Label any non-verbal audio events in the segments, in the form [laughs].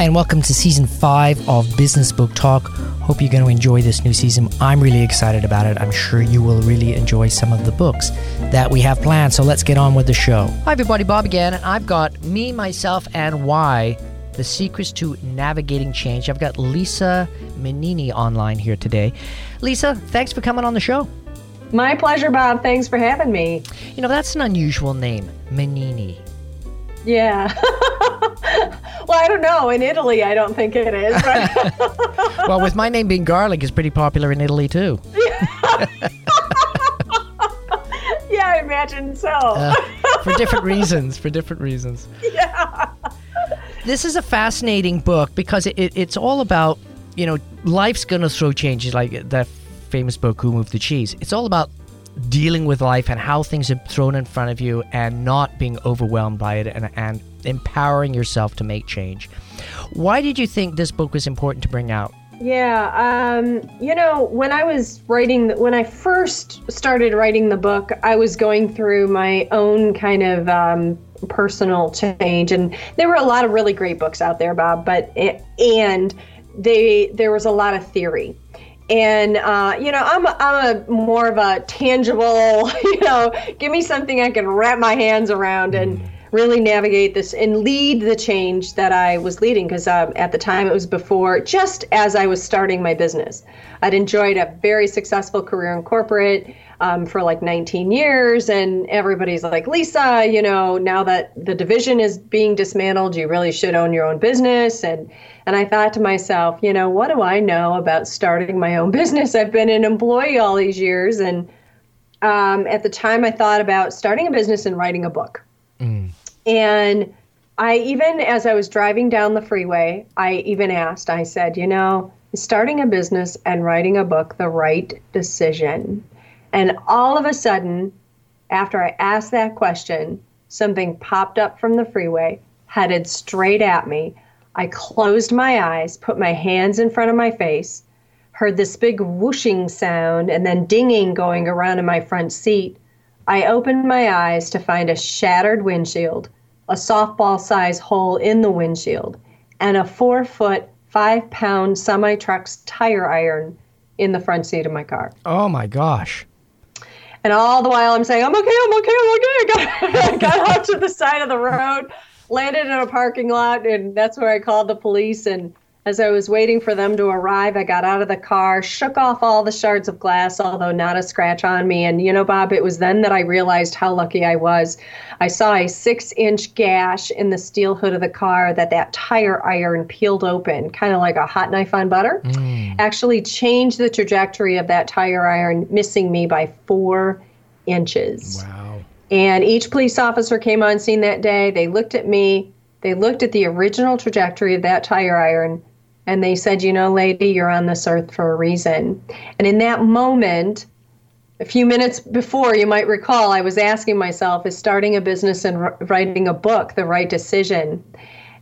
Hi, and welcome to season five of Business Book Talk. Hope you're going to enjoy this new season. I'm really excited about it. I'm sure you will really enjoy some of the books that we have planned. So let's get on with the show. Hi, everybody. Bob again, and I've got Me, Myself, and Why the Secrets to Navigating Change. I've got Lisa Mininni online here today. Lisa, thanks for coming on the show. My pleasure, Bob. Thanks for having me. You know, that's an unusual name, Mininni. Yeah. [laughs] well, I don't know. In Italy, I don't think it is. [laughs] well, with my name being Garlic, it's pretty popular in Italy too. [laughs] yeah, I imagine so. Uh, for different reasons. For different reasons. [laughs] Yeah. This is a fascinating book because it, it, it's all about, you know, life's going to throw changes like that famous book, Who Moved the Cheese. It's all about dealing with life and how things are thrown in front of you and not being overwhelmed by it and, and empowering yourself to make change. Why did you think this book was important to bring out? Yeah, um, you know, when I was writing, when I first started writing the book, I was going through my own kind of um, personal change, and there were a lot of really great books out there, Bob. But and they there was a lot of theory, and uh, you know I'm a, I'm a more of a tangible [laughs] you know give me something I can wrap my hands around and mm. Really navigate this and lead the change that I was leading because um, at the time it was before just as I was starting my business I'd enjoyed a very successful career in corporate um, for like 19 years. And everybody's like, Lisa, you know, now that the division is being dismantled, you really should own your own business. And and I thought to myself, you know, what do I know about starting my own [laughs] business? I've been an employee all these years. And um, at the time, I thought about starting a business and writing a book. Mm. And I even, as I was driving down the freeway, I even asked, I said, you know, starting a business and writing a book the right decision? And all of a sudden, after I asked that question, something popped up from the freeway, headed straight at me. I closed my eyes, put my hands in front of my face, heard this big whooshing sound and then dinging going around in my front seat. I opened my eyes to find a shattered windshield, a softball size hole in the windshield, and a four foot, five pound semi truck's tire iron in the front seat of my car. Oh my gosh. And all the while I'm saying, I'm okay, I'm okay, I'm okay. [laughs] I got, I got out to the side of the road, landed in a parking lot, and that's where I called the police. And as I was waiting for them to arrive, I got out of the car, shook off all the shards of glass, although not a scratch on me. And you know, Bob, it was then that I realized how lucky I was. I saw a six inch gash in the steel hood of the car that that tire iron peeled open, kind of like a hot knife on butter. Mm. Actually, changed the trajectory of that tire iron, missing me by four inches. Wow. And each police officer came on scene that day. They looked at me. They looked at the original trajectory of that tire iron and they said, You know, lady, you're on this earth for a reason. And in that moment, a few minutes before, you might recall, I was asking myself, Is starting a business and writing a book the right decision?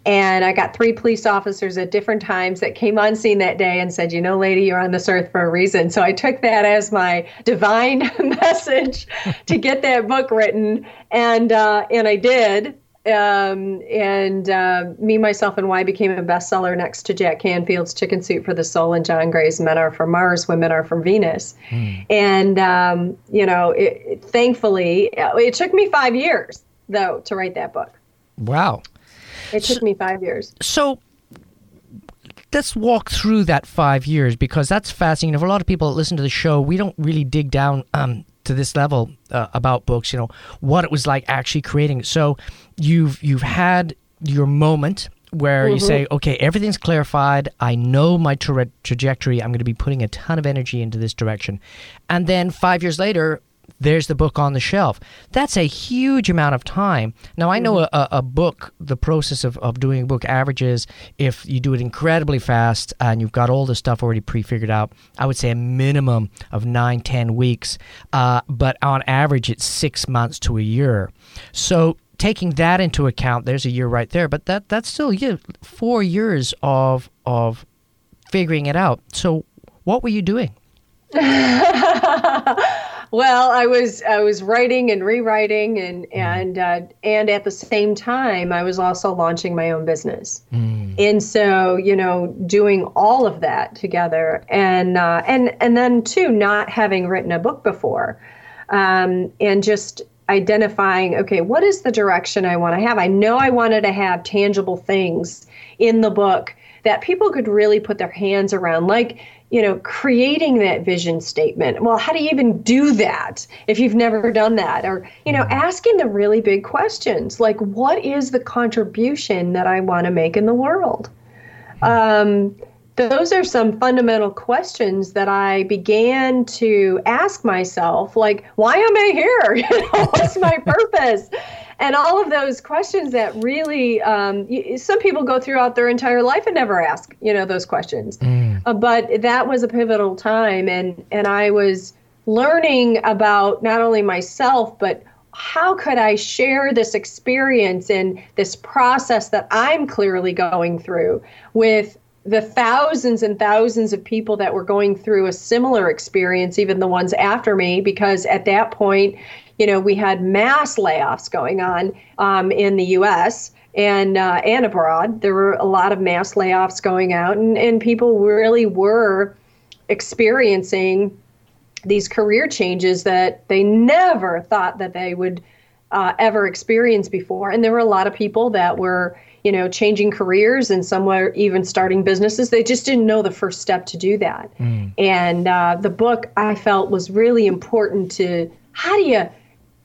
And I got three police officers at different times that came on scene that day and said, You know, lady, you're on this earth for a reason. So I took that as my divine [laughs] message to get that book written. And, uh, and I did um, and uh, Me, Myself, and Why became a bestseller next to Jack Canfield's Chicken Soup for the Soul and John Gray's Men Are from Mars, Women Are from Venus. Mm. And, um, you know, it, it, thankfully, it took me five years, though, to write that book. Wow. It took so, me five years. So, let's walk through that five years because that's fascinating. For a lot of people that listen to the show, we don't really dig down um, to this level uh, about books. You know what it was like actually creating. So you've you've had your moment where mm-hmm. you say, okay, everything's clarified. I know my tra- trajectory. I'm going to be putting a ton of energy into this direction, and then five years later, there's the book on the shelf. That's a huge amount of time. Now, I know mm-hmm. a, a, book, the process of, of doing a book averages, if you do it incredibly fast and you've got all the stuff already pre figured out, I would say a minimum of nine, ten weeks. Uh, but on average, it's six months to a year. So, taking that into account, there's a year right there, but that that's still yeah, four years of of figuring it out. So, what were you doing? [laughs] Well, I was I was writing and rewriting, and mm. and uh, and at the same time, I was also launching my own business. Mm. And so, you know, doing all of that together, and uh, and and then too, not having written a book before, um, and just identifying, okay, what is the direction I want to have? I know I wanted to have tangible things in the book that people could really put their hands around, like you know, creating that vision statement. Well, how do you even do that if you've never done that? Or, you know, asking the really big questions like, what is the contribution that I want to make in the world? Um, those are some fundamental questions that I began to ask myself, like, why am I here? [laughs] You know, what's my [laughs] purpose? And all of those questions that really um, some people go throughout their entire life and never ask you know those questions mm. uh, but that was a pivotal time and and i was learning about not only myself but how could i share this experience and this process that i'm clearly going through with the thousands and thousands of people that were going through a similar experience, even the ones after me, because at that point, you know, we had mass layoffs going on um, in the U.S. and uh, and abroad. There were a lot of mass layoffs going out, and, and people really were experiencing these career changes that they never thought that they would uh, ever experience before. And there were a lot of people that were, you know, changing careers and some were even starting businesses. They just didn't know the first step to do that. Mm. And uh, the book I felt was really important to how do you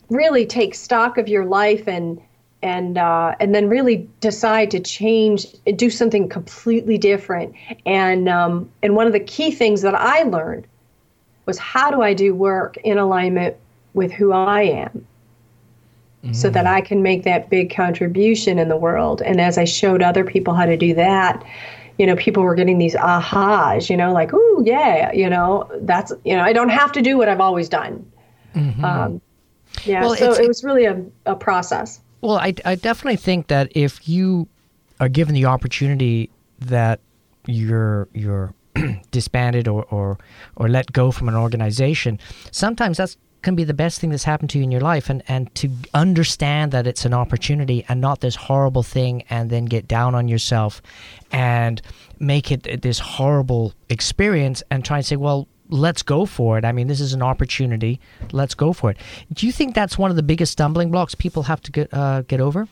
really take stock of your life and and uh, and then really decide to change, do something completely different. And um, and one of the key things that I learned was how do I do work in alignment with who I am, mm. so that I can make that big contribution in the world. And as I showed other people how to do that, you know, people were getting these ahas, you know, like, ooh, yeah, you know, that's, you know, I don't have to do what I've always done. Mm-hmm. Um, yeah, well, so it was really a, a process. Well, I, I definitely think that if you are given the opportunity that you're you're [clears throat] disbanded or, or or let go from an organization, sometimes that's can be the best thing that's happened to you in your life and, and to understand that it's an opportunity and not this horrible thing and then get down on yourself and make it this horrible experience and try and say well let's go for it. I mean, this is an opportunity. Let's go for it. Do you think that's one of the biggest stumbling blocks people have to get uh, get over?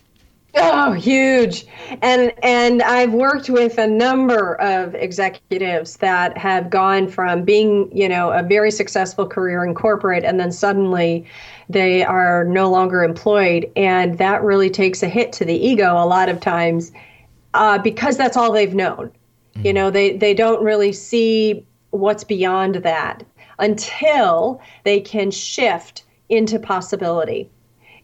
Oh, huge. And and I've worked with a number of executives that have gone from being, you know, a very successful career in corporate and then suddenly they are no longer employed and that really takes a hit to the ego a lot of times uh, because that's all they've known. Mm-hmm. You know, they they don't really see what's beyond that until they can shift into possibility.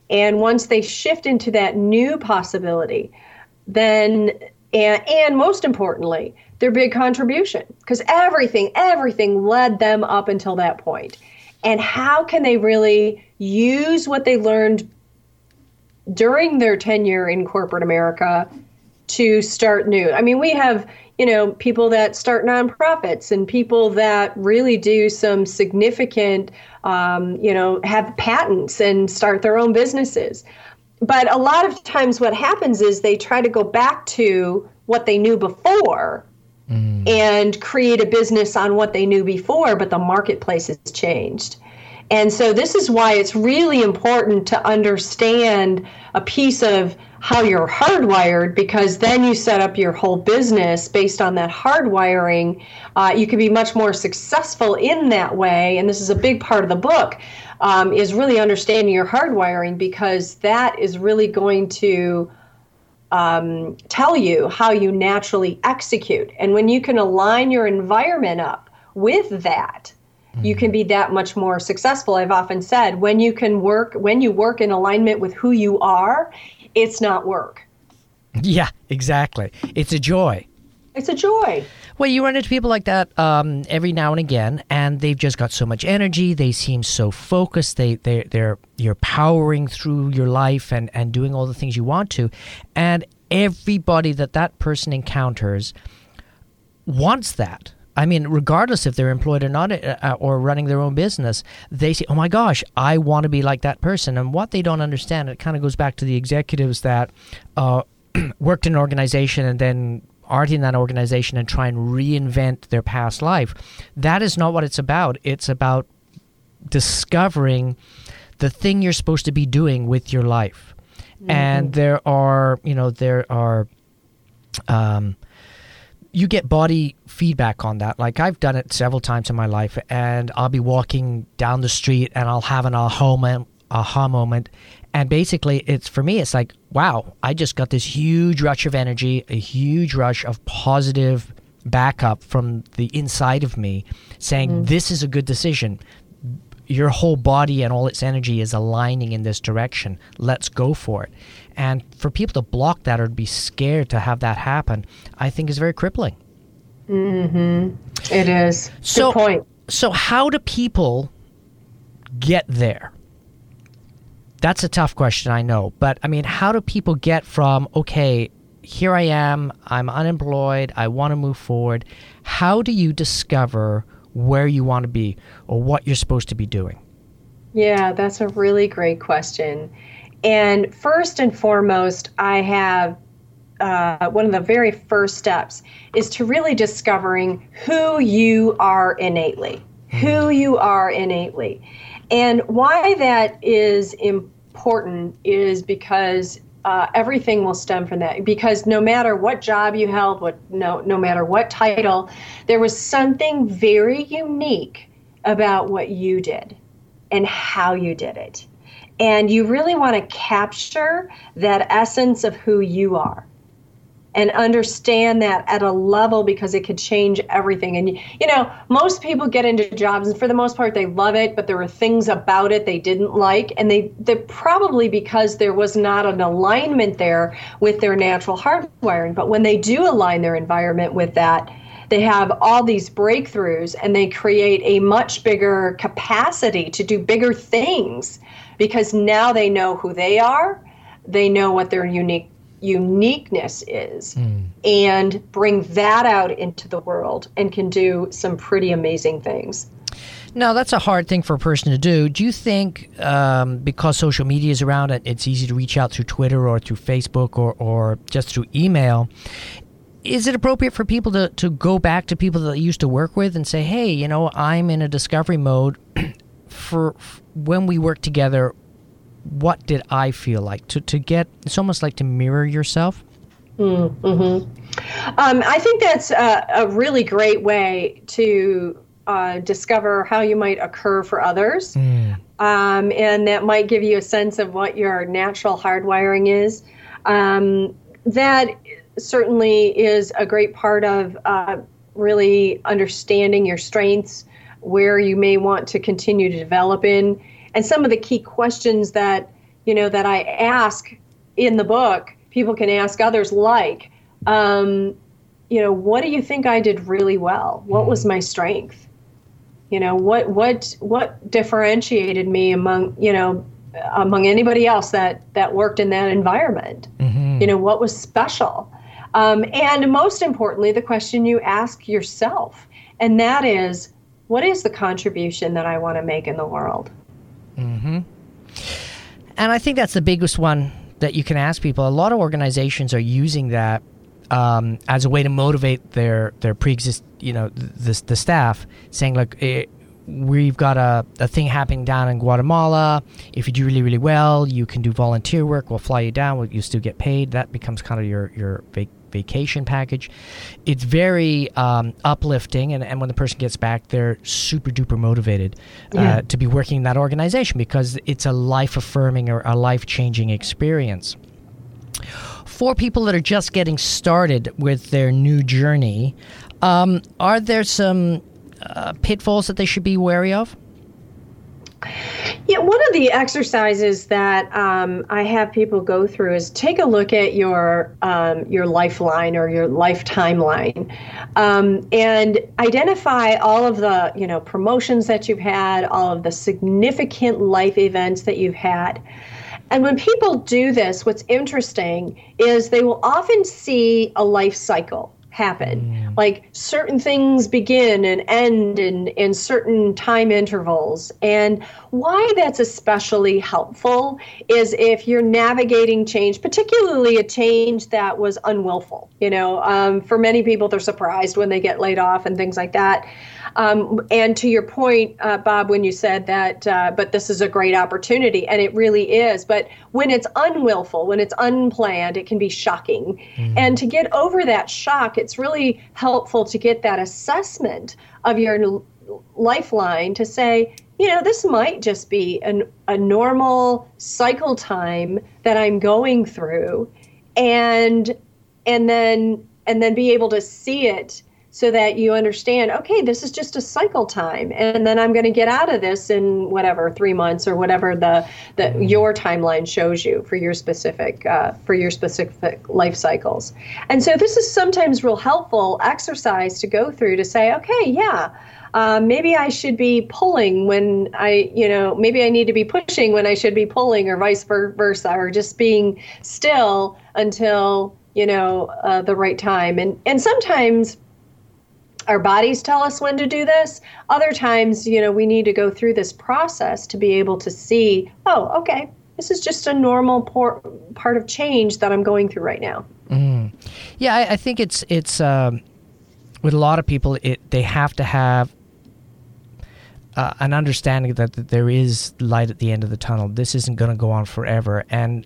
And once they shift into that new possibility, then, and, and most importantly, their big contribution, because everything, everything led them up until that point. And how can they really use what they learned during their tenure in corporate America to start new? I mean, we have, you know, people that start nonprofits and people that really do some significant, um, you know, have patents and start their own businesses. But a lot of times, what happens is they try to go back to what they knew before mm. and create a business on what they knew before, but the marketplace has changed. And so, this is why it's really important to understand a piece of how you're hardwired because then you set up your whole business based on that hardwiring. Uh, you can be much more successful in that way. And this is a big part of the book um, is really understanding your hardwiring because that is really going to um, tell you how you naturally execute. And when you can align your environment up with that, you can be that much more successful i've often said when you can work when you work in alignment with who you are it's not work. Yeah, exactly. It's a joy. It's a joy. Well, you run into people like that um, every now and again, and they've just got so much energy. They seem so focused. They they they're you're powering through your life and and doing all the things you want to, and everybody that that person encounters wants that. I mean, regardless if they're employed or not, uh, uh, or running their own business, they say, "Oh my gosh, I want to be like that person." And what they don't understand, it kind of goes back to the executives that uh, [clears throat] worked in an organization and then aren't in that organization and try and reinvent their past life. That is not what it's about. It's about discovering the thing you're supposed to be doing with your life. Mm-hmm. And there are, you know, there are, um, you get body feedback on that. Like I've done it several times in my life, and I'll be walking down the street and I'll have an aha moment, aha moment, and basically it's for me it's like wow i just got this huge rush of energy a huge rush of positive backup from the inside of me saying mm. this is a good decision your whole body and all its energy is aligning in this direction. Let's go for it. And for people to block that or to be scared to have that happen, I think is very crippling. Mm-hmm. It is. So, Good point. So, how do people get there? That's a tough question, I know. But I mean, how do people get from, okay, here I am, I'm unemployed, I want to move forward? How do you discover where you want to be or what you're supposed to be doing? Yeah, that's a really great question. And first and foremost, I have uh, one of the very first steps is to really discovering who you are innately, who hmm. you are innately. And why that is important is because uh, everything will stem from that because no matter what job you held, what no no matter what title, there was something very unique about what you did and how you did it. And you really want to capture that essence of who you are and understand that at a level because it could change everything. And you know, most people get into jobs and for the most part they love it, but there were things about it they didn't like and they they probably because there was not an alignment there with their natural hardwiring. But when they do align their environment with that, they have all these breakthroughs and they create a much bigger capacity to do bigger things because now they know who they are, they know what their unique uniqueness is mm. and bring that out into the world and can do some pretty amazing things. Now, that's a hard thing for a person to do. Do you think um, because social media is around, it's easy to reach out through Twitter or through Facebook or, or just through email? Is it appropriate for people to, to go back to people that they used to work with and say, hey, you know, I'm in a discovery mode [clears throat] for when we work together? What did I feel like to to get? It's almost like to mirror yourself. Mm-hmm. Um, I think that's a, a, really great way to uh, discover how you might occur for others. Mm. Um, and that might give you a sense of what your natural hardwiring is. Um, that certainly is a great part of uh, really understanding your strengths, where you may want to continue to develop in, and some of the key questions that you know that I ask in the book, people can ask others like, um, you know, what do you think I did really well? What was my strength? You know, what what what differentiated me among you know among anybody else that that worked in that environment? Mm-hmm. You know, what was special? Um, and most importantly, the question you ask yourself, and that is, what is the contribution that I want to make in the world? Mm-hmm. And I think that's the biggest one that you can ask people. A lot of organizations are using that um, as a way to motivate their their pre-exist, you know, the the staff, saying like. Eh, we've got a, a thing happening down in Guatemala. If you do really, really well, you can do volunteer work. We'll fly you down. You still get paid. That becomes kind of your your vacation package. It's very um, uplifting, and, and when the person gets back, they're super duper motivated uh, yeah. to be working in that organization because it's a life affirming or a life changing experience. For people that are just getting started with their new journey, um, are there some uh, pitfalls that they should be wary of? Yeah, one of the exercises that um, I have people go through is take a look at your um, your lifeline or your life timeline, um, and identify all of the you know promotions that you've had, all of the significant life events that you've had. And when people do this, what's interesting is they will often see a life cycle happen. Mm. Like certain things begin and end in, in certain time intervals. And why that's especially helpful is if you're navigating change, particularly a change that was unwillful. You know, um, for many people, they're surprised when they get laid off and things like that. Um, and to your point, uh, Bob, when you said that, uh, but this is a great opportunity, and it really is. But when it's unwillful, when it's unplanned, it can be shocking. Mm. And to get over that shock, it's really helpful to get that assessment of your lifeline to say, you know, this might just be an, a normal cycle time that I'm going through, and and then and then be able to see it so that you understand okay this is just a cycle time and then i'm going to get out of this in whatever three months or whatever the, the your timeline shows you for your specific uh, for your specific life cycles and so this is sometimes real helpful exercise to go through to say okay yeah uh, maybe I should be pulling when I, you know, maybe I need to be pushing when I should be pulling, or vice versa, or just being still until you know uh, the right time. And and sometimes our bodies tell us when to do this. Other times, you know, we need to go through this process to be able to see, oh, okay, this is just a normal por- part of change that I'm going through right now. Mm. Yeah, I, I, think it's it's um, with a lot of people, it they have to have uh, an understanding that, that there is light at the end of the tunnel. This isn't going to go on forever, and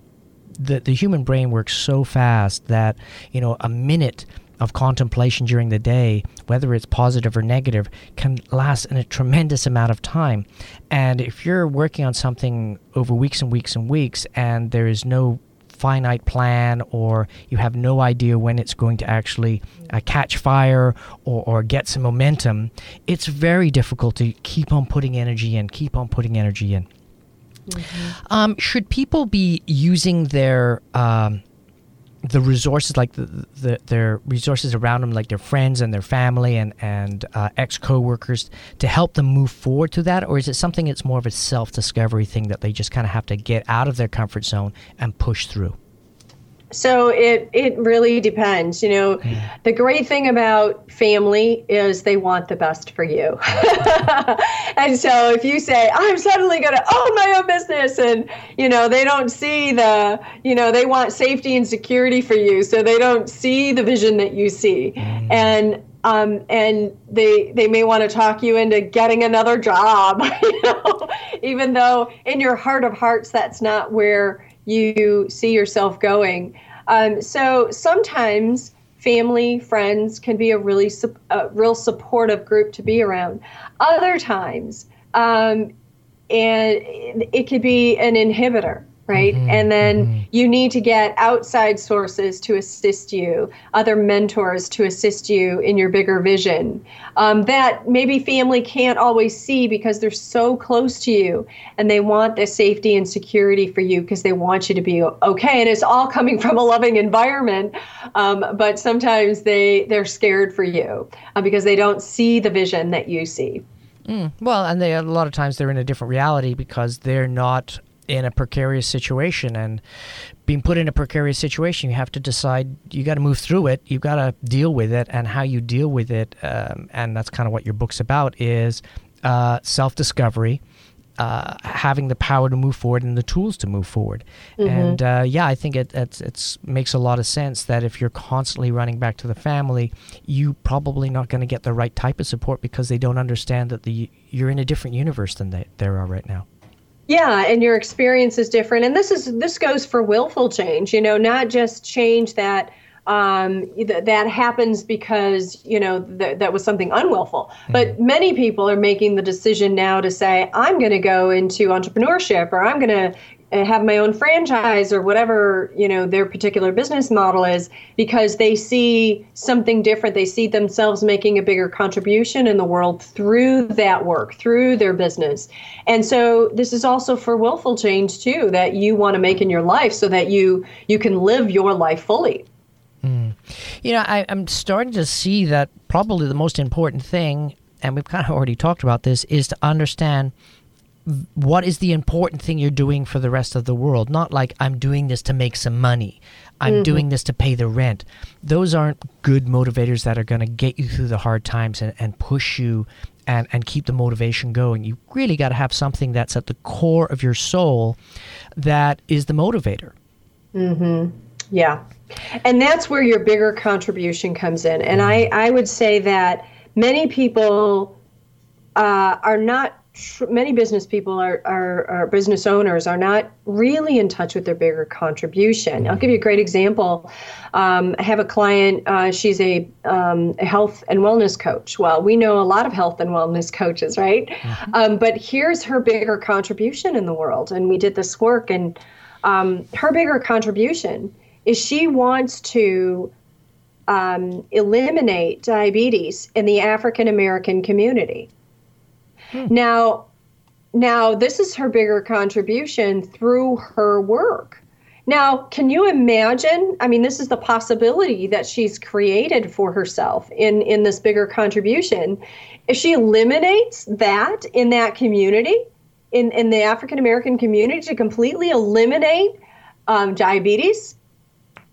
the the human brain works so fast that you know a minute of contemplation during the day, whether it's positive or negative, can last in a tremendous amount of time. And if you're working on something over weeks and weeks and weeks, and there is no finite plan or you have no idea when it's going to actually uh, catch fire or, or get some momentum, it's very difficult to keep on putting energy in, keep on putting energy in. Mm-hmm. Um, should people be using their um, the resources like the, the, their resources around them like their friends and their family and and uh, ex co-workers to help them move forward to that? Or is it something that's more of a self-discovery thing that they just kind of have to get out of their comfort zone and push through so it it really depends. You know, the great thing about family is they want the best for you. [laughs] and so if you say I'm suddenly going to own my own business and you know, they don't see the, you know, they want safety and security for you, so they don't see the vision that you see. Mm. And um, and they they may want to talk you into getting another job, [laughs] you know, even though in your heart of hearts that's not where you see yourself going. Um, so sometimes family, friends can be a really a real supportive group to be around. Other times, um, and it could be an inhibitor right? Mm-hmm. And then mm-hmm. you need to get outside sources to assist you, other mentors to assist you in your bigger vision um, that maybe family can't always see because they're so close to you and they want the safety and security for you because they want you to be okay. And it's all coming from a loving environment, um, but sometimes they they're scared for you uh, because they don't see the vision that you see. Mm, well, and they a lot of times they're in a different reality because they're not in a precarious situation and being put in a precarious situation you have to decide you got to move through it you got to deal with it and how you deal with it um, and that's kind of what your book's about is uh, self-discovery uh, having the power to move forward and the tools to move forward. Mm-hmm. And uh, yeah, I think it it's, it's, makes a lot of sense that if you're constantly running back to the family, you probably not going to get the right type of support because they don't understand that the you're in a different universe than they, they are right now. Yeah, and your experience is different. And this is this goes for willful change, you know, not just change that um, th- that happens because you know th- that was something unwillful. Mm-hmm. But many people are making the decision now to say, I'm going to go into entrepreneurship, or I'm going to have my own franchise or whatever you know their particular business model is because they see something different. They see themselves making a bigger contribution in the world through that work through their business. And so this is also for willful change too that you want to make in your life so that you you can live your life fully. Mm. you know I, i'm starting to see that probably the most important thing and we've kind of already talked about this is to understand what is the important thing you're doing for the rest of the world? Not like i'm doing this to make some money. I'm mm-hmm. doing this to pay the rent. Those aren't good motivators that are going to get you through the hard times and, and push you and, and keep the motivation going. You really got to have something that's at the core of your soul that is the motivator. Mm-hmm. Yeah. And that's where your bigger contribution comes in. And i i would say that many people uh, are not many business people are, are, are, business owners are not really in touch with their bigger contribution. I'll give you a great example. Um, I have a client, uh, she's a, um, a, health and wellness coach. Well, we know a lot of health and wellness coaches, right? Mm-hmm. Um, but here's her bigger contribution in the world. And we did this work, and um, her bigger contribution is she wants to um, eliminate diabetes in the African American community. Hmm. Now, now this is her bigger contribution through her work. Now, can you imagine? I mean, this is the possibility that she's created for herself in in this bigger contribution. If she eliminates that in that community, in in the African American community, to completely eliminate um, diabetes,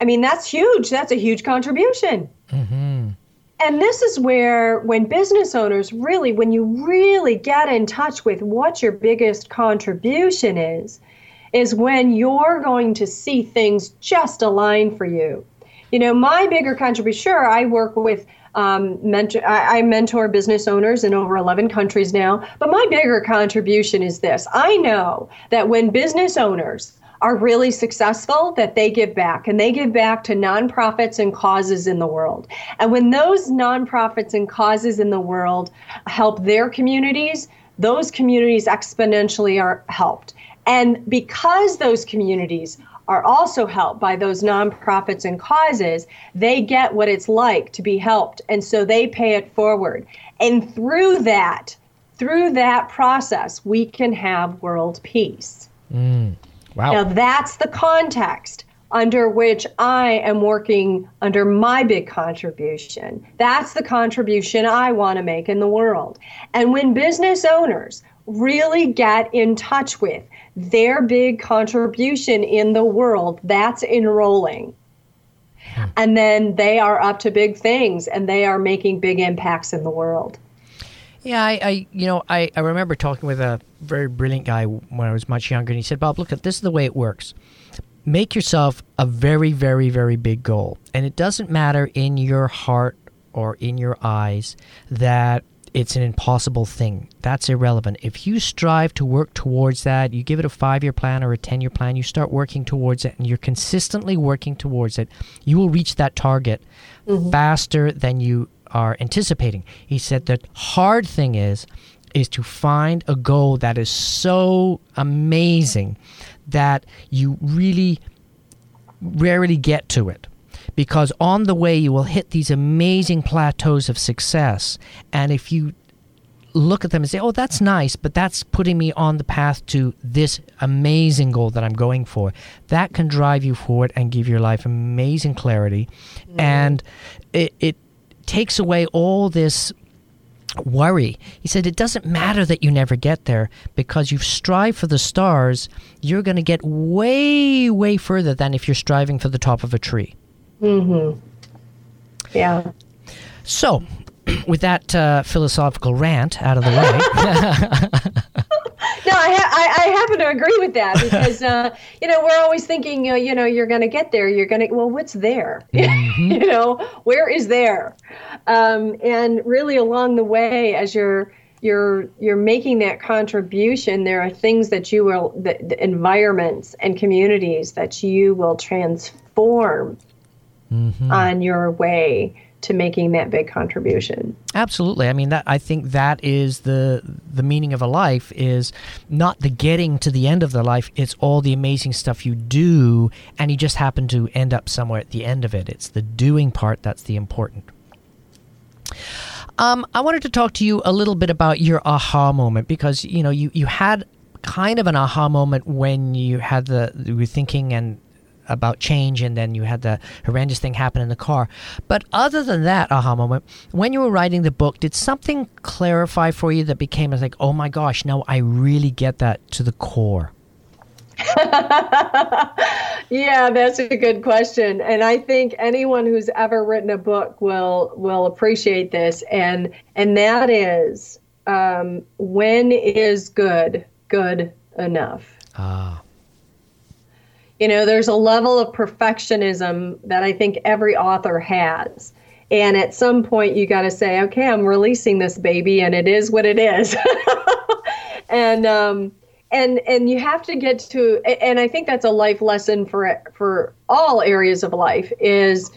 I mean, that's huge. That's a huge contribution. Mm-hmm and this is where when business owners really when you really get in touch with what your biggest contribution is is when you're going to see things just align for you. You know my bigger contribution sure i work with um, mentor, I, I mentor business owners in over 11 countries now but my bigger contribution is this. I know that when business owners are really successful that they give back and they give back to nonprofits and causes in the world. And when those nonprofits and causes in the world help their communities, those communities exponentially are helped. And because those communities are also helped by those nonprofits and causes, they get what it's like to be helped. And so they pay it forward. And through that, through that process, we can have world peace. Mm. Wow. Now, that's the context under which I am working under my big contribution. That's the contribution I want to make in the world. And when business owners really get in touch with their big contribution in the world, that's enrolling. Hmm. And then they are up to big things and they are making big impacts in the world. Yeah, I, I you know, I, I remember talking with a very brilliant guy when I was much younger, and he said, Bob, look, at this is the way it works. Make yourself a very, very, very big goal. And it doesn't matter in your heart or in your eyes that it's an impossible thing. That's irrelevant. If you strive to work towards that, you give it a five year plan or a 10 year plan, you start working towards it, and you're consistently working towards it, you will reach that target mm-hmm. faster than you are anticipating. He said the hard thing is is to find a goal that is so amazing that you really rarely get to it because on the way you will hit these amazing plateaus of success and if you look at them and say oh that's nice but that's putting me on the path to this amazing goal that i'm going for that can drive you forward and give your life amazing clarity mm. and it, it takes away all this worry. He said, It doesn't matter that you never get there because you've strived for the stars, you're going to get way, way further than if you're striving for the top of a tree. Mm-hmm. Yeah. So, [clears throat] with that uh, philosophical rant out of the way. [laughs] no, I, ha- I, I happen to agree with that because uh, you know we're always thinking uh, you know you're going to get there. You're going to well, what's there? [laughs] Mm-hmm. you know, where is there? Um, and really along the way, as you're you're you're making that contribution, there are things that you will, the, the environments and communities that you will transform mm-hmm. on your way to making that big contribution. Absolutely. I mean that I think that is the the meaning of a life is not the getting to the end of the life, it's all the amazing stuff you do and you just happen to end up somewhere at the end of it. It's the doing part that's the important. Um, I wanted to talk to you a little bit about your aha moment because you know you, you had kind of an aha moment when you had the you were thinking and about change, and then you had the horrendous thing happen in the car. But other than that aha moment, when you were writing the book, did something clarify for you that became like, oh my gosh, now I really get that to the core? [laughs] yeah, that's a good question, and I think anyone who's ever written a book will will appreciate this, and and that is um, when is good good enough? Ah. You know, there's a level of perfectionism that I think every author has. And at some point, you got to say, okay, I'm releasing this baby, and it is what it is. [laughs] and um, and and you have to get to and i think that's a life lesson for for all areas of life is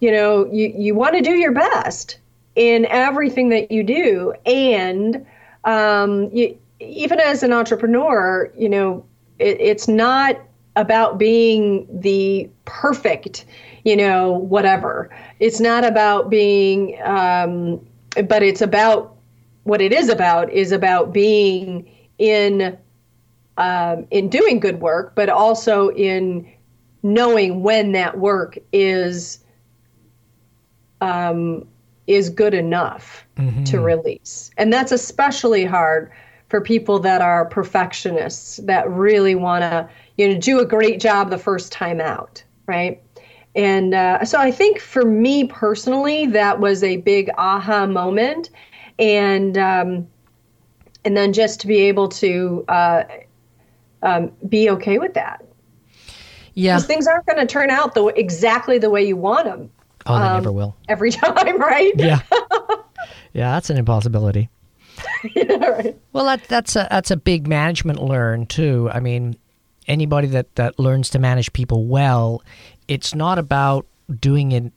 you know you you want to do your best in everything that you do and um, you, even as an entrepreneur you know it, it's not about being the perfect you know whatever it's not about being um, but it's about what it is about is about being in um, in doing good work, but also in knowing when that work is um, is good enough mm-hmm. to release. And that's especially hard for people that are perfectionists that really want to you know do a great job the first time out, right? And uh, so I think for me personally, that was a big aha moment, and um, and then just to be able to uh, um, be okay with that. Yeah, things aren't going to turn out the exactly the way you want them. Oh, they um, never will. Every [laughs] time, right? Yeah, [laughs] yeah, that's an impossibility. [laughs] yeah, right. Well, that, that's a that's a big management learn too. I mean, anybody that that learns to manage people well, it's not about doing it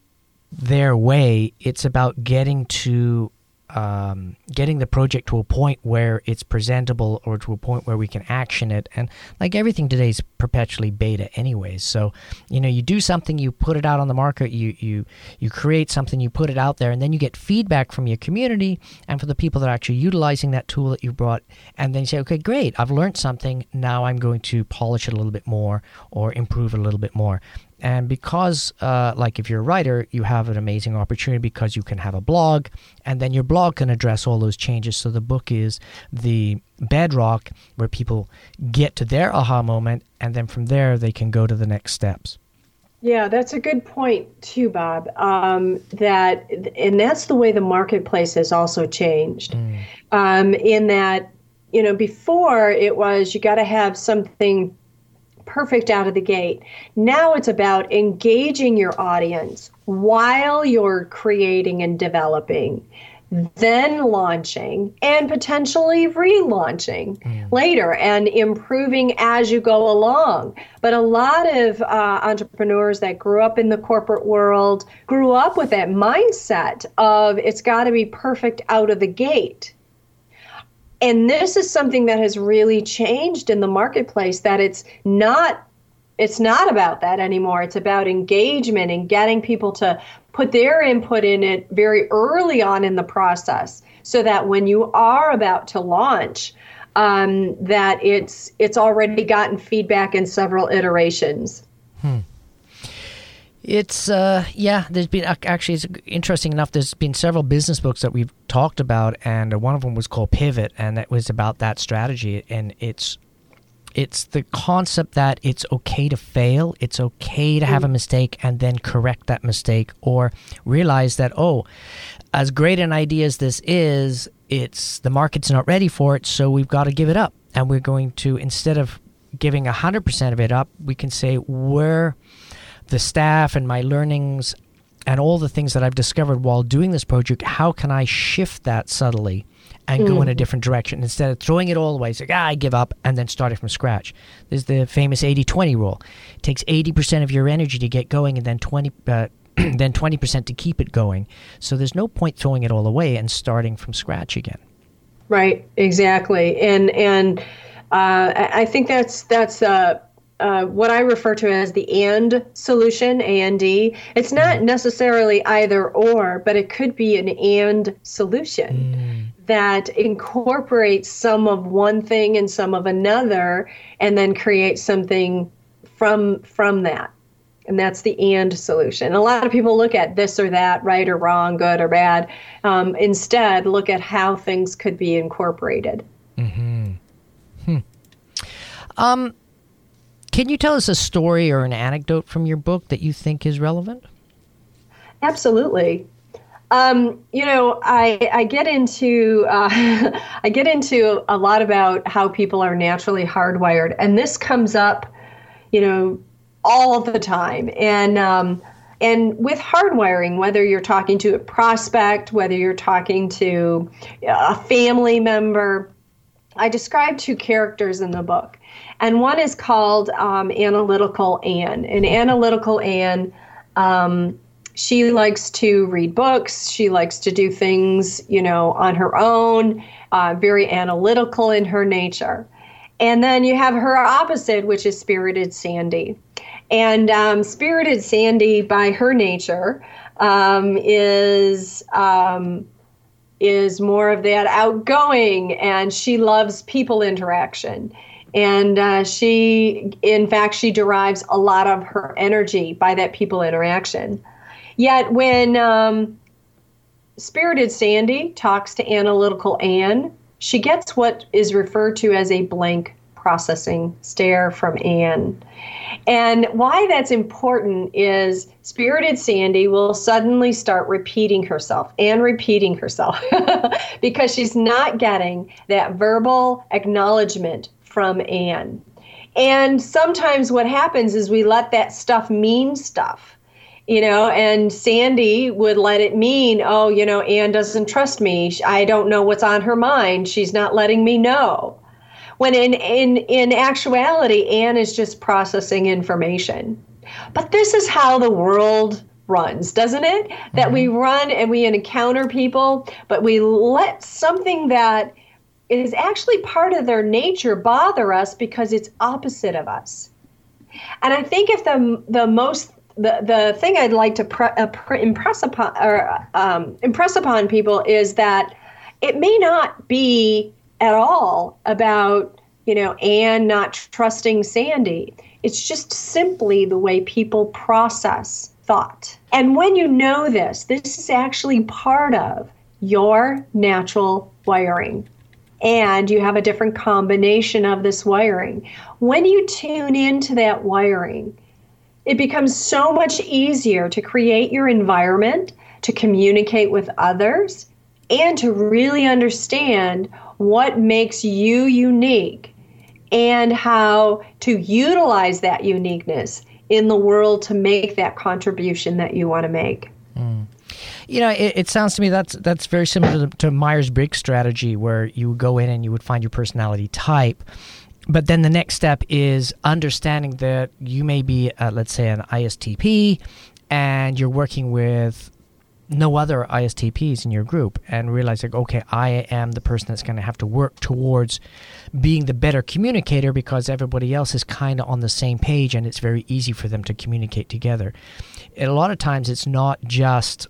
their way. It's about getting to um, getting the project to a point where it's presentable or to a point where we can action it. And like everything today is perpetually beta, anyways. So you know, you do something, you put it out on the market, you you you create something, you put it out there, and then you get feedback from your community and for the people that are actually utilizing that tool that you brought. And then you say, okay, great, I've learned something. Now I'm going to polish it a little bit more or improve it a little bit more. And because, uh, like, if you're a writer, you have an amazing opportunity because you can have a blog, and then your blog can address all those changes. So the book is the bedrock where people get to their aha moment, and then from there they can go to the next steps. Yeah, that's a good point too, Bob. Um, that and that's the way the marketplace has also changed. Mm. Um, in that, you know, before it was you got to have something perfect out of the gate. Now it's about engaging your audience while you're creating and developing, then launching and potentially relaunching mm. later and improving as you go along. But a lot of uh, entrepreneurs that grew up in the corporate world grew up with that mindset of it's got to be perfect out of the gate and this is something that has really changed in the marketplace that it's not it's not about that anymore it's about engagement and getting people to put their input in it very early on in the process so that when you are about to launch um, that it's it's already gotten feedback in several iterations hmm. It's uh yeah. There's been actually it's interesting enough. There's been several business books that we've talked about, and one of them was called Pivot, and that was about that strategy. And it's it's the concept that it's okay to fail. It's okay to have a mistake and then correct that mistake, or realize that oh, as great an idea as this is, it's the market's not ready for it, so we've got to give it up, and we're going to instead of giving hundred percent of it up, we can say we're the staff and my learnings and all the things that I've discovered while doing this project, how can I shift that subtly and mm. go in a mm. different direction instead of throwing it all away? It's like, ah, I give up and then starting from scratch. There's the famous 80 20 rule. It takes 80% of your energy to get going and then 20. Uh, [clears throat] then 20% to keep it going. So there's no point throwing it all away and starting from scratch again. Right, exactly. And and uh, I think that's that's uh, uh, what I refer to as the and solution, AND. It's not mm. necessarily either or, but it could be an and solution mm. that incorporates some of one thing and some of another, and then creates something from from that. And that's the and solution. A lot of people look at this or that, right or wrong, good or bad. Um, instead, look at how things could be incorporated. Mm-hmm. Hmm. Um, can you tell us a story or an anecdote from your book that you think is relevant? Absolutely. Um, you know, I, I get into uh, [laughs] I get into a lot about how people are naturally hardwired, and this comes up, you know, all the time. And um, and with hardwiring, whether you're talking to a prospect, whether you're talking to a family member, I describe two characters in the book, and one is called um, Analytical Anne. And Analytical Anne. Um, she likes to read books. She likes to do things, you know, on her own, uh, very analytical in her nature. And then you have her opposite, which is Spirited Sandy. And um, Spirited Sandy, by her nature, um, is um, is more of that outgoing, and she loves people interaction. And uh, she, in fact, she derives a lot of her energy by that people interaction. Yet when um, Spirited Sandy talks to Analytical Anne, she gets what is referred to as a blank processing stare from Anne. And why that's important is Spirited Sandy will suddenly start repeating herself and repeating herself [laughs] because she's not getting that verbal acknowledgement from Anne. And sometimes what happens is we let that stuff mean stuff you know, and Sandy would let it mean, oh, you know, Anne doesn't trust me. I don't know what's on her mind. She's not letting me know. When in in in actuality, Anne is just processing information. But this is how the world runs, doesn't it? Mm-hmm. That we mm-hmm. run and we encounter people, but we let something that is actually part of their nature bother us because it's opposite of us. And I think if the the most the the thing I'd like to pre, uh, pre, impress upon or um, impress upon people is that it may not be at all about you know Anne not trusting Sandy. It's just simply the way people process thought. And when you know this, this is actually part of your natural wiring. And you have a different combination of this wiring. When you tune into that wiring, it becomes so much easier to create your environment, to communicate with others, and to really understand what makes you unique and how to utilize that uniqueness in the world to make that contribution that you want to make. You know, it, it, sounds to me that's that's very similar to, to Myers Briggs strategy, where you go in and you would find your personality type, but then the next step is understanding that you may be, uh, let's say, an ISTP, and you're working with no other ISTPs in your group, and realize realizing, okay, I am the person that's going to have to work towards being the better communicator because everybody else is kind of on the same page, and it's very easy for them to communicate together. And a lot of times, it's not just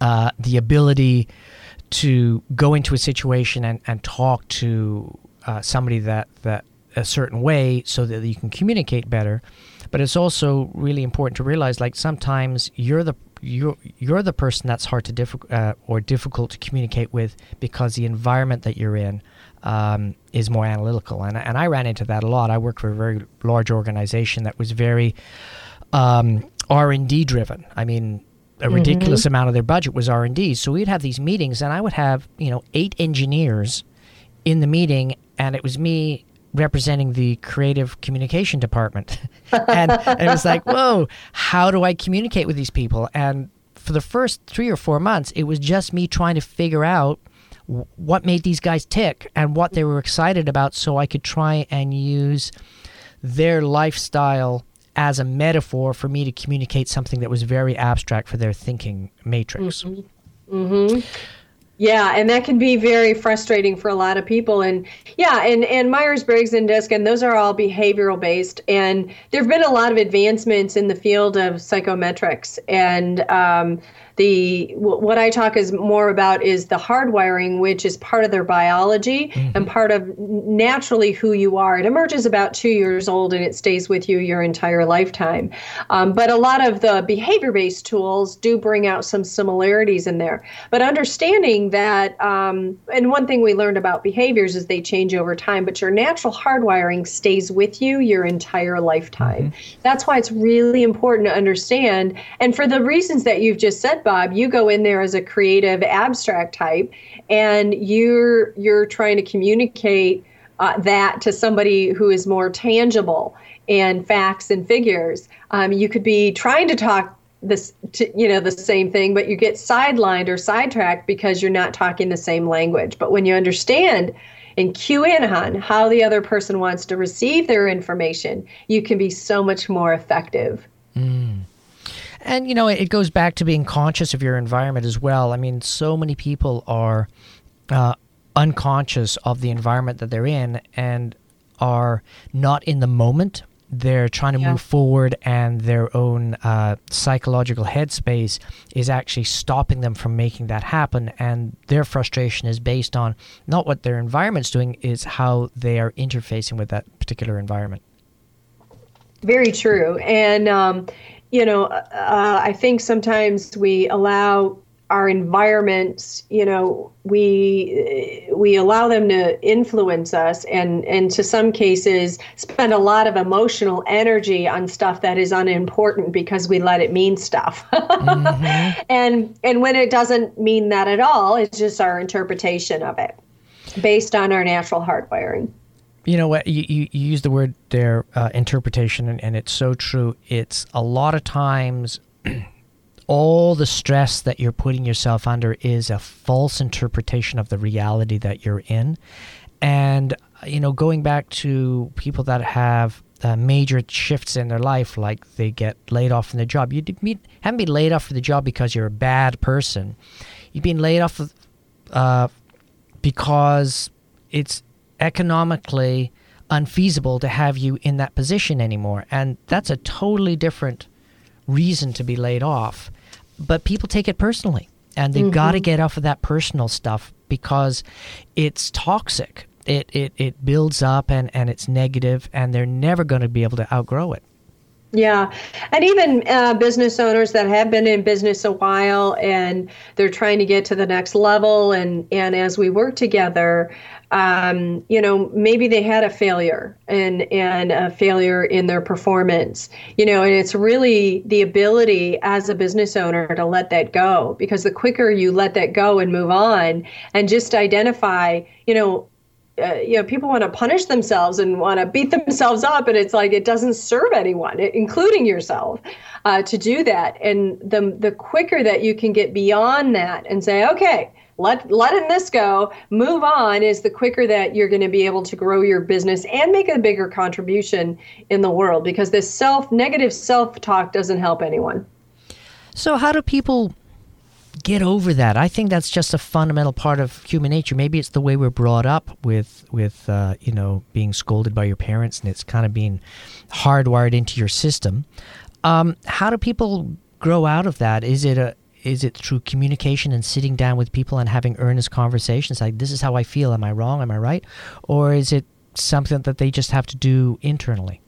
uh, the ability to go into a situation and, and talk to uh, somebody that that a certain way so that you can communicate better. But it's also really important to realize, like sometimes you're the you're you're the person that's hard to difficult uh, or difficult to communicate with because the environment that you're in um, is more analytical. And and I ran into that a lot. I worked for a very large organization that was very um, R and D driven. I mean, a ridiculous mm-hmm. amount of their budget was R and D. So we'd have these meetings, and I would have you know eight engineers in the meeting, and it was me representing the creative communication department. and, [laughs] and it was like, whoa, how do I communicate with these people? And for the first three or four months, it was just me trying to figure out what made these guys tick and what they were excited about so I could try and use their lifestyle as a metaphor for me to communicate something that was very abstract for their thinking matrix. Mm-hmm. Mm-hmm. Yeah, and that can be very frustrating for a lot of people. And yeah, and, and Myers Briggs and DISC, and those are all behavioral based. And there have been a lot of advancements in the field of psychometrics. And um, the what I talk is more about is the hardwiring, which is part of their biology mm-hmm. and part of naturally who you are. It emerges about two years old and it stays with you your entire lifetime. Um, but a lot of the behavior-based tools do bring out some similarities in there. But understanding that, um, and one thing we learned about behaviors is they change over time, but your natural hardwiring stays with you your entire lifetime. Mm-hmm. That's why it's really important to understand. And for the reasons that you've just said, Bob, you go in there as a creative abstract type and you're you're trying to communicate uh, that to somebody who is more tangible and facts and figures. Um, you could be trying to talk this to, you know the same thing but you get sidelined or sidetracked because you're not talking the same language but when you understand and cue in on how the other person wants to receive their information you can be so much more effective mm. And you know it goes back to being conscious of your environment as well. I mean so many people are uh, unconscious of the environment that they're in and are not in the moment. They're trying to yeah. move forward and their own uh, psychological headspace is actually stopping them from making that happen. And their frustration is based on not what their environment's doing is how they are interfacing with that particular environment. Very true. And um, you know uh, i think sometimes we allow our environments you know we we allow them to influence us and and to some cases spend a lot of emotional energy on stuff that is unimportant because we let it mean stuff mm-hmm. [laughs] and and when it doesn't mean that at all it's just our interpretation of it based on our natural hardwiring you know what you, you, use the word there uh, interpretation and, and it's so true it's a lot of times [clears throat] all the stress that you're putting yourself under is a false interpretation of the reality that you're in. And, you know, going back to people that have uh, major shifts in their life, like they get laid off from the job, you haven't been laid off from the job because you're a bad person. You've been laid off uh, because it's economically unfeasible to have you in that position anymore. And that's a totally different reason to be laid off but people take it personally and they've mm-hmm. got to get off of that personal stuff because it's toxic it, it, it builds up and, and it's negative and they're never going to be able to outgrow it yeah, and even uh, business owners that have been in business a while and they're trying to get to the next level, and and as we work together, um, you know, maybe they had a failure and and a failure in their performance, you know, and it's really the ability as a business owner to let that go because the quicker you let that go and move on and just identify, you know, uh, you know people want to punish themselves and want to beat themselves up and it's like it doesn't serve anyone including yourself uh, to do that. And the the quicker that you can get beyond that and say okay let letting this go move on is the quicker that you're going to be able to grow your business and make a bigger contribution in the world because this self negative self talk doesn't help anyone. So how do people get over that. I think that's just a fundamental part of human nature. Maybe it's the way we're brought up with with uh, you know being scolded by your parents, and it's kind of being hardwired into your system. Um, how do people grow out of that? Is it a is it through communication and sitting down with people and having earnest conversations like this is how I feel, am I wrong, am I right? Or is it something that they just have to do internally?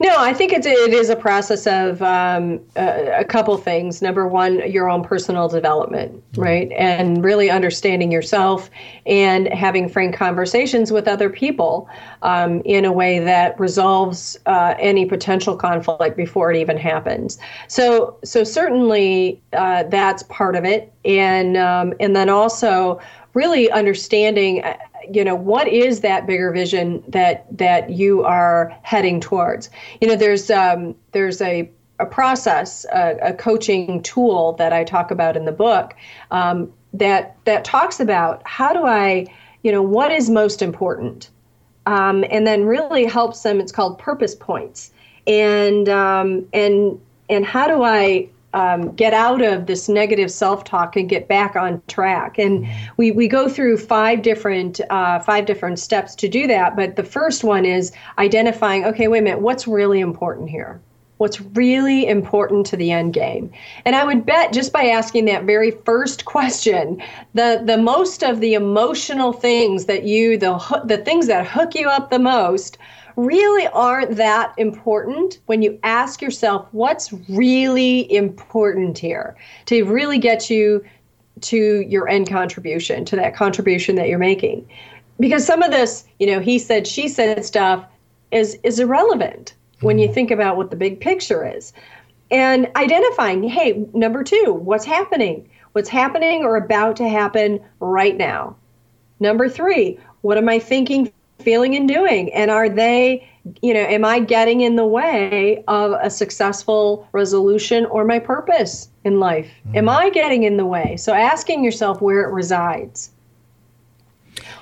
No, I think it's it is a process of um, a, a, couple things. Number one, your own personal development, right, and really understanding yourself and having frank conversations with other people um, in a way that resolves uh, any potential conflict before it even happens. So, so certainly uh, that's part of it, and um, and then also really understanding uh, you know what is that bigger vision that that you are heading towards you know there's um, there's a a process, a, a, coaching tool that I talk about in the book um, that that talks about how do I, you know, what is most important, um, and then really helps them. It's called purpose points, and um, and and how do I um, get out of this negative self-talk and get back on track. And mm-hmm. we, we go through five different uh, five different steps to do that. But the first one is identifying. Okay, wait a minute. What's really important here? what's really important to the end game. And I would bet just by asking that very first question, the the most of the emotional things that you the the things that hook you up the most really aren't that important when you ask yourself what's really important here to really get you to your end contribution, to that contribution that you're making. Because some of this, you know, he said, she said stuff is is irrelevant when you mm-hmm. think about what the big picture is. And identifying, hey, number two, what's happening? What's happening or about to happen right now? Number three, what am I thinking, feeling, and doing? And are they, you know, am I getting in the way of a successful resolution or my purpose in life? Mm. Am I getting in the way? So asking yourself where it resides.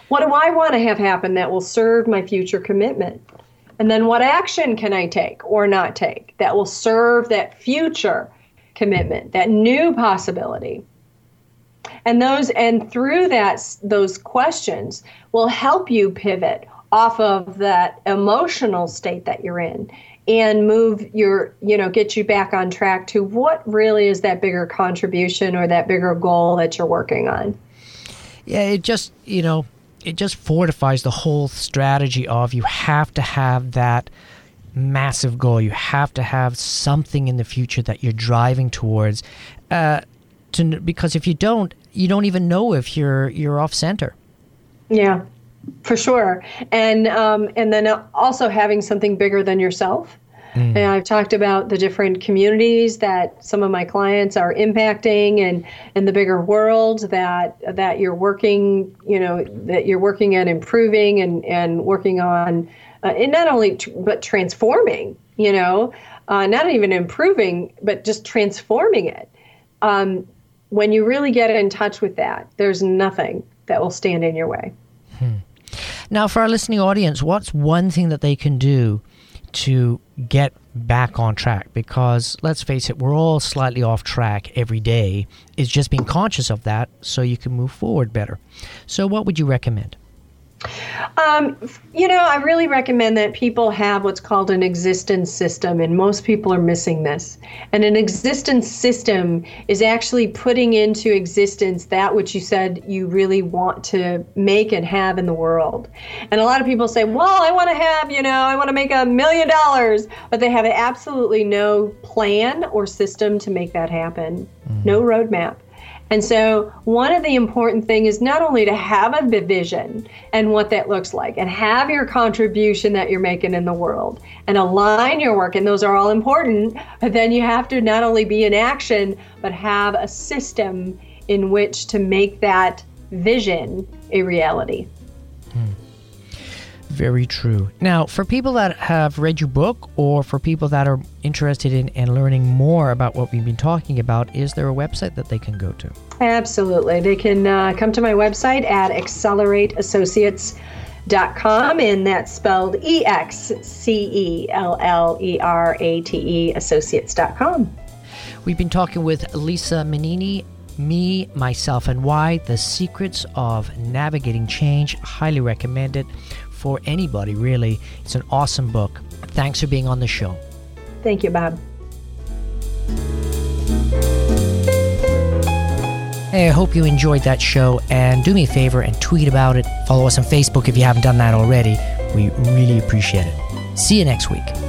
What do I want to have happen that will serve my future commitment? And then what action can I take or not take that will serve that future commitment, that new possibility? And those and through that those questions will help you pivot off of that emotional state that you're in and move your you know get you back on track to what really is that bigger contribution or that bigger goal that you're working on. Yeah, it just, you know, it just fortifies the whole strategy of you have to have that massive goal. You have to have something in the future that you're driving towards. Uh, to, because if you don't, you don't even know if you're you're off center. Yeah, for sure. And um, and then also having something bigger than yourself. Mm. And I've talked about the different communities that some of my clients are impacting and, and the bigger world that that you're working, you know, that you're working at improving and, and working on uh, and not only tr- but transforming, you know, uh, not even improving, but just transforming it. Um, when you really get in touch with that, there's nothing that will stand in your way. Hmm. Now, for our listening audience, what's one thing that they can do to get back on track because let's face it, we're all slightly off track every day. It's just being conscious of that so you can move forward better. So, what would you recommend? Um, you know, I really recommend that people have what's called an existence system, and most people are missing this. And an existence system is actually putting into existence that which you said you really want to make and have in the world. And a lot of people say, well, I want to have, you know, I want to make a million dollars, but they have absolutely no plan or system to make that happen, mm-hmm. no roadmap. And so, one of the important things is not only to have a vision and what that looks like, and have your contribution that you're making in the world, and align your work, and those are all important. But then you have to not only be in action, but have a system in which to make that vision a reality. Very true. Now, for people that have read your book or for people that are interested in and learning more about what we've been talking about, is there a website that they can go to? Absolutely. They can uh, come to my website at excellerateassociates.com, and that's spelled E X C E L L E R A T E associates.com. We've been talking with Lisa Mininni, me, myself, and why the secrets of navigating change. Highly recommend it for anybody, really. It's an awesome book. Thanks for being on the show. Thank you, Bob. Hey, I hope you enjoyed that show and do me a favor and tweet about it. Follow us on Facebook if you haven't done that already. We really appreciate it. See you next week.